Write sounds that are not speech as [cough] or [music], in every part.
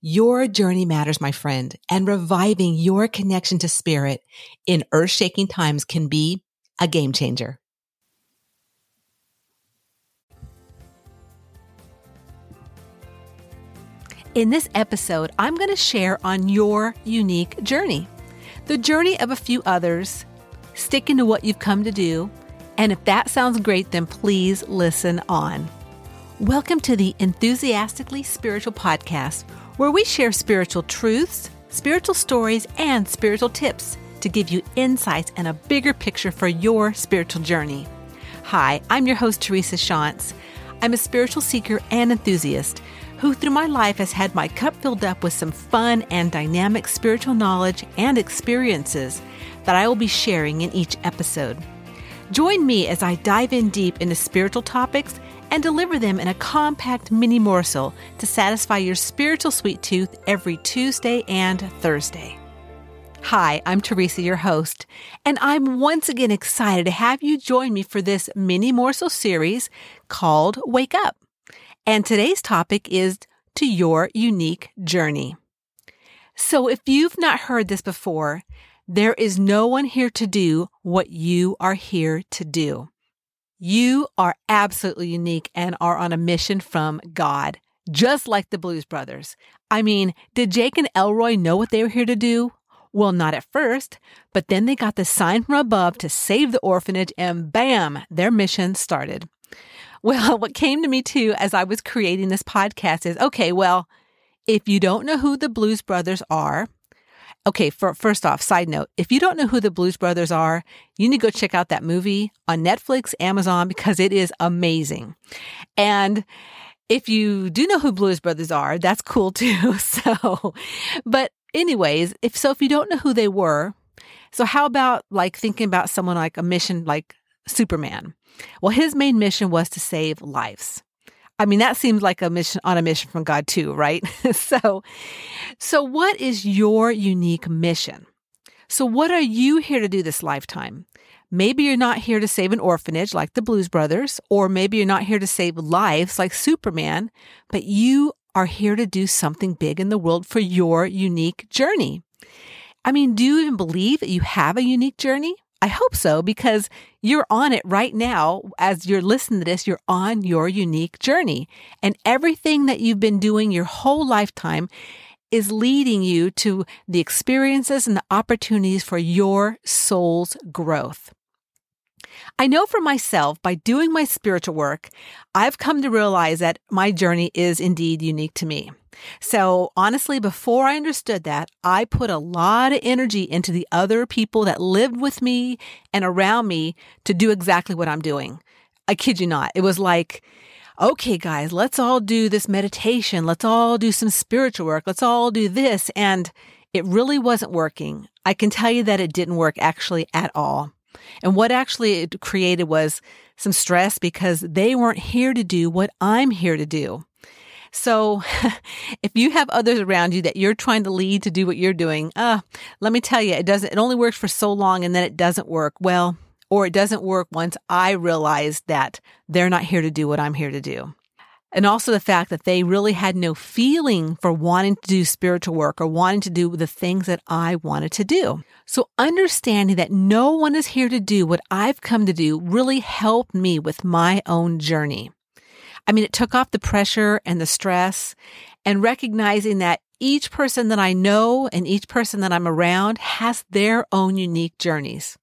Your journey matters, my friend, and reviving your connection to spirit in earth shaking times can be a game changer. In this episode, I'm going to share on your unique journey, the journey of a few others, sticking to what you've come to do. And if that sounds great, then please listen on. Welcome to the Enthusiastically Spiritual Podcast, where we share spiritual truths, spiritual stories, and spiritual tips to give you insights and a bigger picture for your spiritual journey. Hi, I'm your host, Teresa Shantz. I'm a spiritual seeker and enthusiast who, through my life, has had my cup filled up with some fun and dynamic spiritual knowledge and experiences that I will be sharing in each episode. Join me as I dive in deep into spiritual topics and deliver them in a compact mini morsel to satisfy your spiritual sweet tooth every Tuesday and Thursday. Hi, I'm Teresa, your host, and I'm once again excited to have you join me for this mini morsel series called Wake Up. And today's topic is to your unique journey. So if you've not heard this before, there is no one here to do what you are here to do. You are absolutely unique and are on a mission from God, just like the Blues Brothers. I mean, did Jake and Elroy know what they were here to do? Well, not at first, but then they got the sign from above to save the orphanage, and bam, their mission started. Well, [laughs] what came to me too as I was creating this podcast is okay, well, if you don't know who the Blues Brothers are, okay, for, first off, side note, if you don't know who the Blues Brothers are, you need to go check out that movie on Netflix, Amazon, [laughs] because it is amazing. And if you do know who Blues Brothers are, that's cool [laughs] too. So, but anyways, if so, if you don't know who they were, so how about like thinking about someone like a mission like Superman? Well, his main mission was to save lives. I mean, that seems like a mission on a mission from God too, right? [laughs] so, so what is your unique mission? So what are you here to do this lifetime? Maybe you're not here to save an orphanage like the Blues Brothers, or maybe you're not here to save lives like Superman, but you are here to do something big in the world for your unique journey. I mean, do you even believe that you have a unique journey? I hope so because you're on it right now. As you're listening to this, you're on your unique journey. And everything that you've been doing your whole lifetime is leading you to the experiences and the opportunities for your soul's growth. I know for myself, by doing my spiritual work, I've come to realize that my journey is indeed unique to me. So honestly, before I understood that, I put a lot of energy into the other people that lived with me and around me to do exactly what I'm doing. I kid you not. It was like, okay, guys, let's all do this meditation. Let's all do some spiritual work. Let's all do this. And it really wasn't working. I can tell you that it didn't work actually at all. And what actually it created was some stress because they weren't here to do what I'm here to do. So [laughs] if you have others around you that you're trying to lead to do what you're doing, uh, let me tell you, it doesn't, it only works for so long and then it doesn't work. Well, or it doesn't work once I realize that they're not here to do what I'm here to do. And also the fact that they really had no feeling for wanting to do spiritual work or wanting to do the things that I wanted to do. So understanding that no one is here to do what I've come to do really helped me with my own journey. I mean, it took off the pressure and the stress and recognizing that each person that I know and each person that I'm around has their own unique journeys.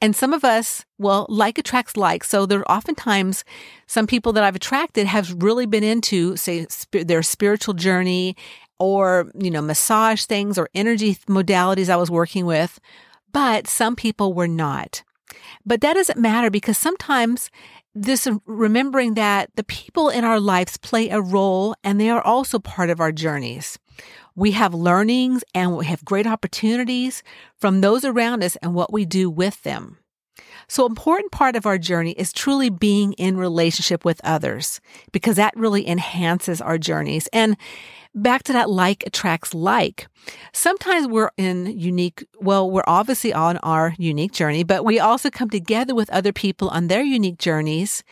And some of us, well, like attracts like. So there are oftentimes some people that I've attracted have really been into, say, sp- their spiritual journey or, you know, massage things or energy modalities I was working with. But some people were not. But that doesn't matter because sometimes this uh, remembering that the people in our lives play a role and they are also part of our journeys. We have learnings and we have great opportunities from those around us and what we do with them. So important part of our journey is truly being in relationship with others because that really enhances our journeys. And back to that like attracts like. Sometimes we're in unique, well, we're obviously on our unique journey, but we also come together with other people on their unique journeys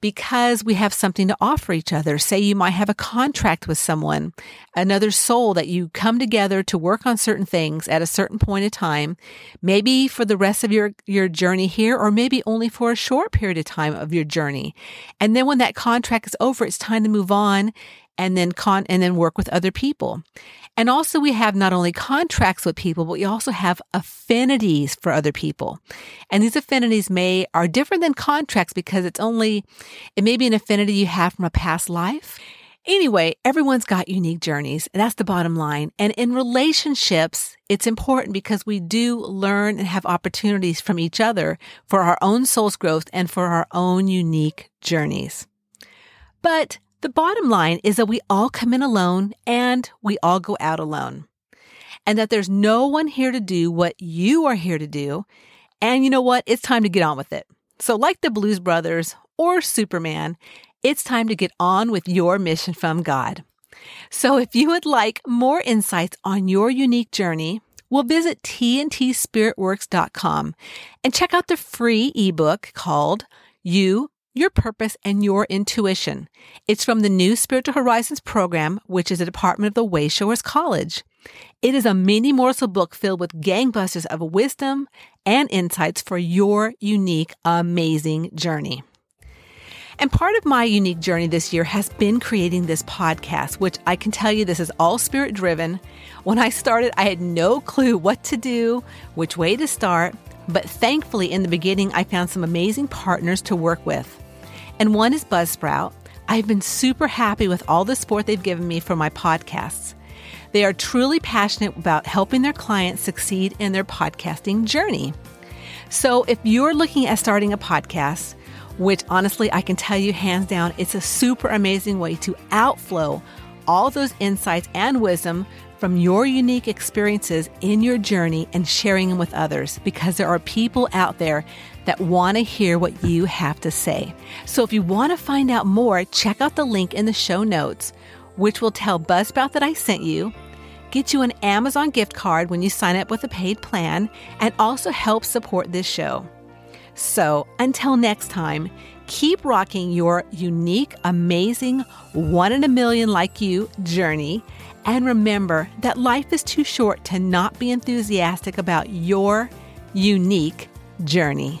because we have something to offer each other. Say you might have a contract with someone, another soul that you come together to work on certain things at a certain point in time, maybe for the rest of your, your journey here, or maybe only for a short period of time of your journey. And then when that contract is over, it's time to move on and then con and then work with other people. And also we have not only contracts with people, but we also have affinities for other people. And these affinities may are different than contracts because it's only it may be an affinity you have from a past life. Anyway, everyone's got unique journeys. And that's the bottom line. And in relationships, it's important because we do learn and have opportunities from each other for our own soul's growth and for our own unique journeys. But the bottom line is that we all come in alone and we all go out alone. And that there's no one here to do what you are here to do. And you know what? It's time to get on with it. So, like the Blues Brothers or Superman, it's time to get on with your mission from God. So, if you would like more insights on your unique journey, we'll visit tntspiritworks.com and check out the free ebook called You your purpose, and your intuition. It's from the new Spiritual Horizons program, which is a department of the Wayshowers College. It is a mini morsel book filled with gangbusters of wisdom and insights for your unique, amazing journey. And part of my unique journey this year has been creating this podcast, which I can tell you this is all spirit driven. When I started, I had no clue what to do, which way to start, but thankfully in the beginning, I found some amazing partners to work with and one is Buzzsprout. I've been super happy with all the support they've given me for my podcasts. They are truly passionate about helping their clients succeed in their podcasting journey. So, if you're looking at starting a podcast, which honestly I can tell you hands down, it's a super amazing way to outflow all those insights and wisdom from your unique experiences in your journey and sharing them with others because there are people out there that want to hear what you have to say. So if you want to find out more, check out the link in the show notes, which will tell Buzzsprout that I sent you, get you an Amazon gift card when you sign up with a paid plan, and also help support this show. So until next time, keep rocking your unique, amazing, one in a million like you journey and remember that life is too short to not be enthusiastic about your unique journey.